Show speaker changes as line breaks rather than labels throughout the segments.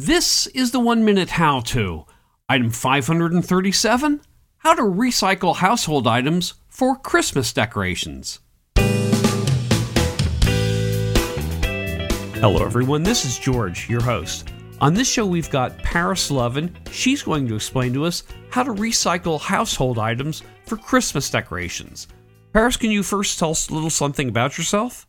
This is the one minute how to. Item 537 How to recycle household items for Christmas decorations. Hello, everyone. This is George, your host. On this show, we've got Paris Lovin. She's going to explain to us how to recycle household items for Christmas decorations. Paris, can you first tell us a little something about yourself?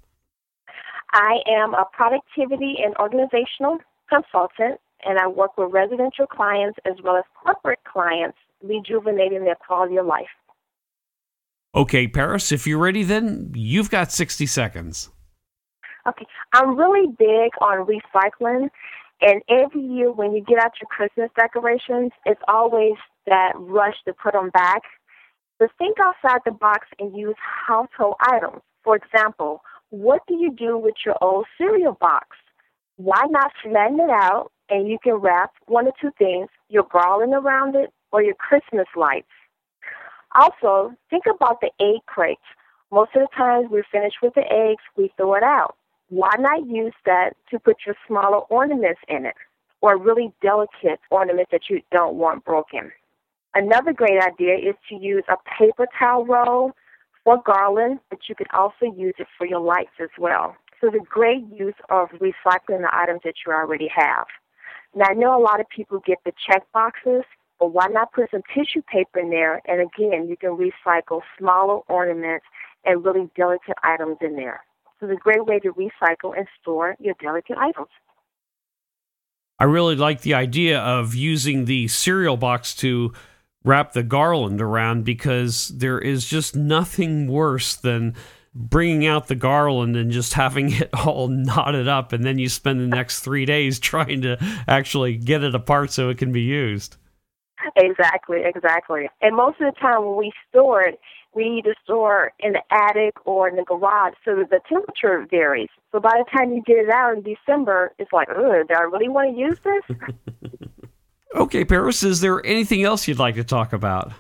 I am a productivity and organizational consultant, and I work with residential clients as well as corporate clients, rejuvenating their quality of life.
Okay, Paris, if you're ready, then you've got 60 seconds.
Okay, I'm really big on recycling, and every year when you get out your Christmas decorations, it's always that rush to put them back. But think outside the box and use household items. For example, what do you do with your old cereal box? Why not flatten it out and you can wrap one or two things, your garland around it or your Christmas lights. Also, think about the egg crates. Most of the times we're finished with the eggs, we throw it out. Why not use that to put your smaller ornaments in it or really delicate ornaments that you don't want broken? Another great idea is to use a paper towel roll for garland, but you could also use it for your lights as well. So the great use of recycling the items that you already have. Now I know a lot of people get the check boxes, but why not put some tissue paper in there? And again, you can recycle smaller ornaments and really delicate items in there. So it's a great way to recycle and store your delicate items.
I really like the idea of using the cereal box to wrap the garland around because there is just nothing worse than bringing out the garland and just having it all knotted up and then you spend the next three days trying to actually get it apart so it can be used.
Exactly exactly. And most of the time when we store it we either store in the attic or in the garage so that the temperature varies. So by the time you get it out in december it's like oh do i really want to use this?
Okay paris is there anything else you'd like to talk about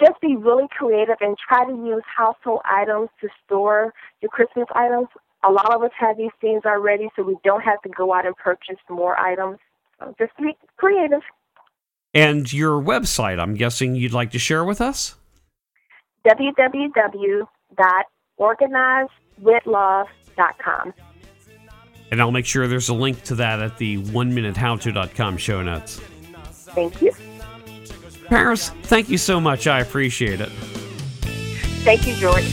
just be really creative and try to use household items to store your Christmas items. A lot of us have these things already, so we don't have to go out and purchase more items. So just be creative.
And your website, I'm guessing you'd like to share with us?
www.organizewithlove.com.
And I'll make sure there's a link to that at the one minute howto.com show notes.
Thank you.
Paris, thank you so much. I appreciate it.
Thank you, George.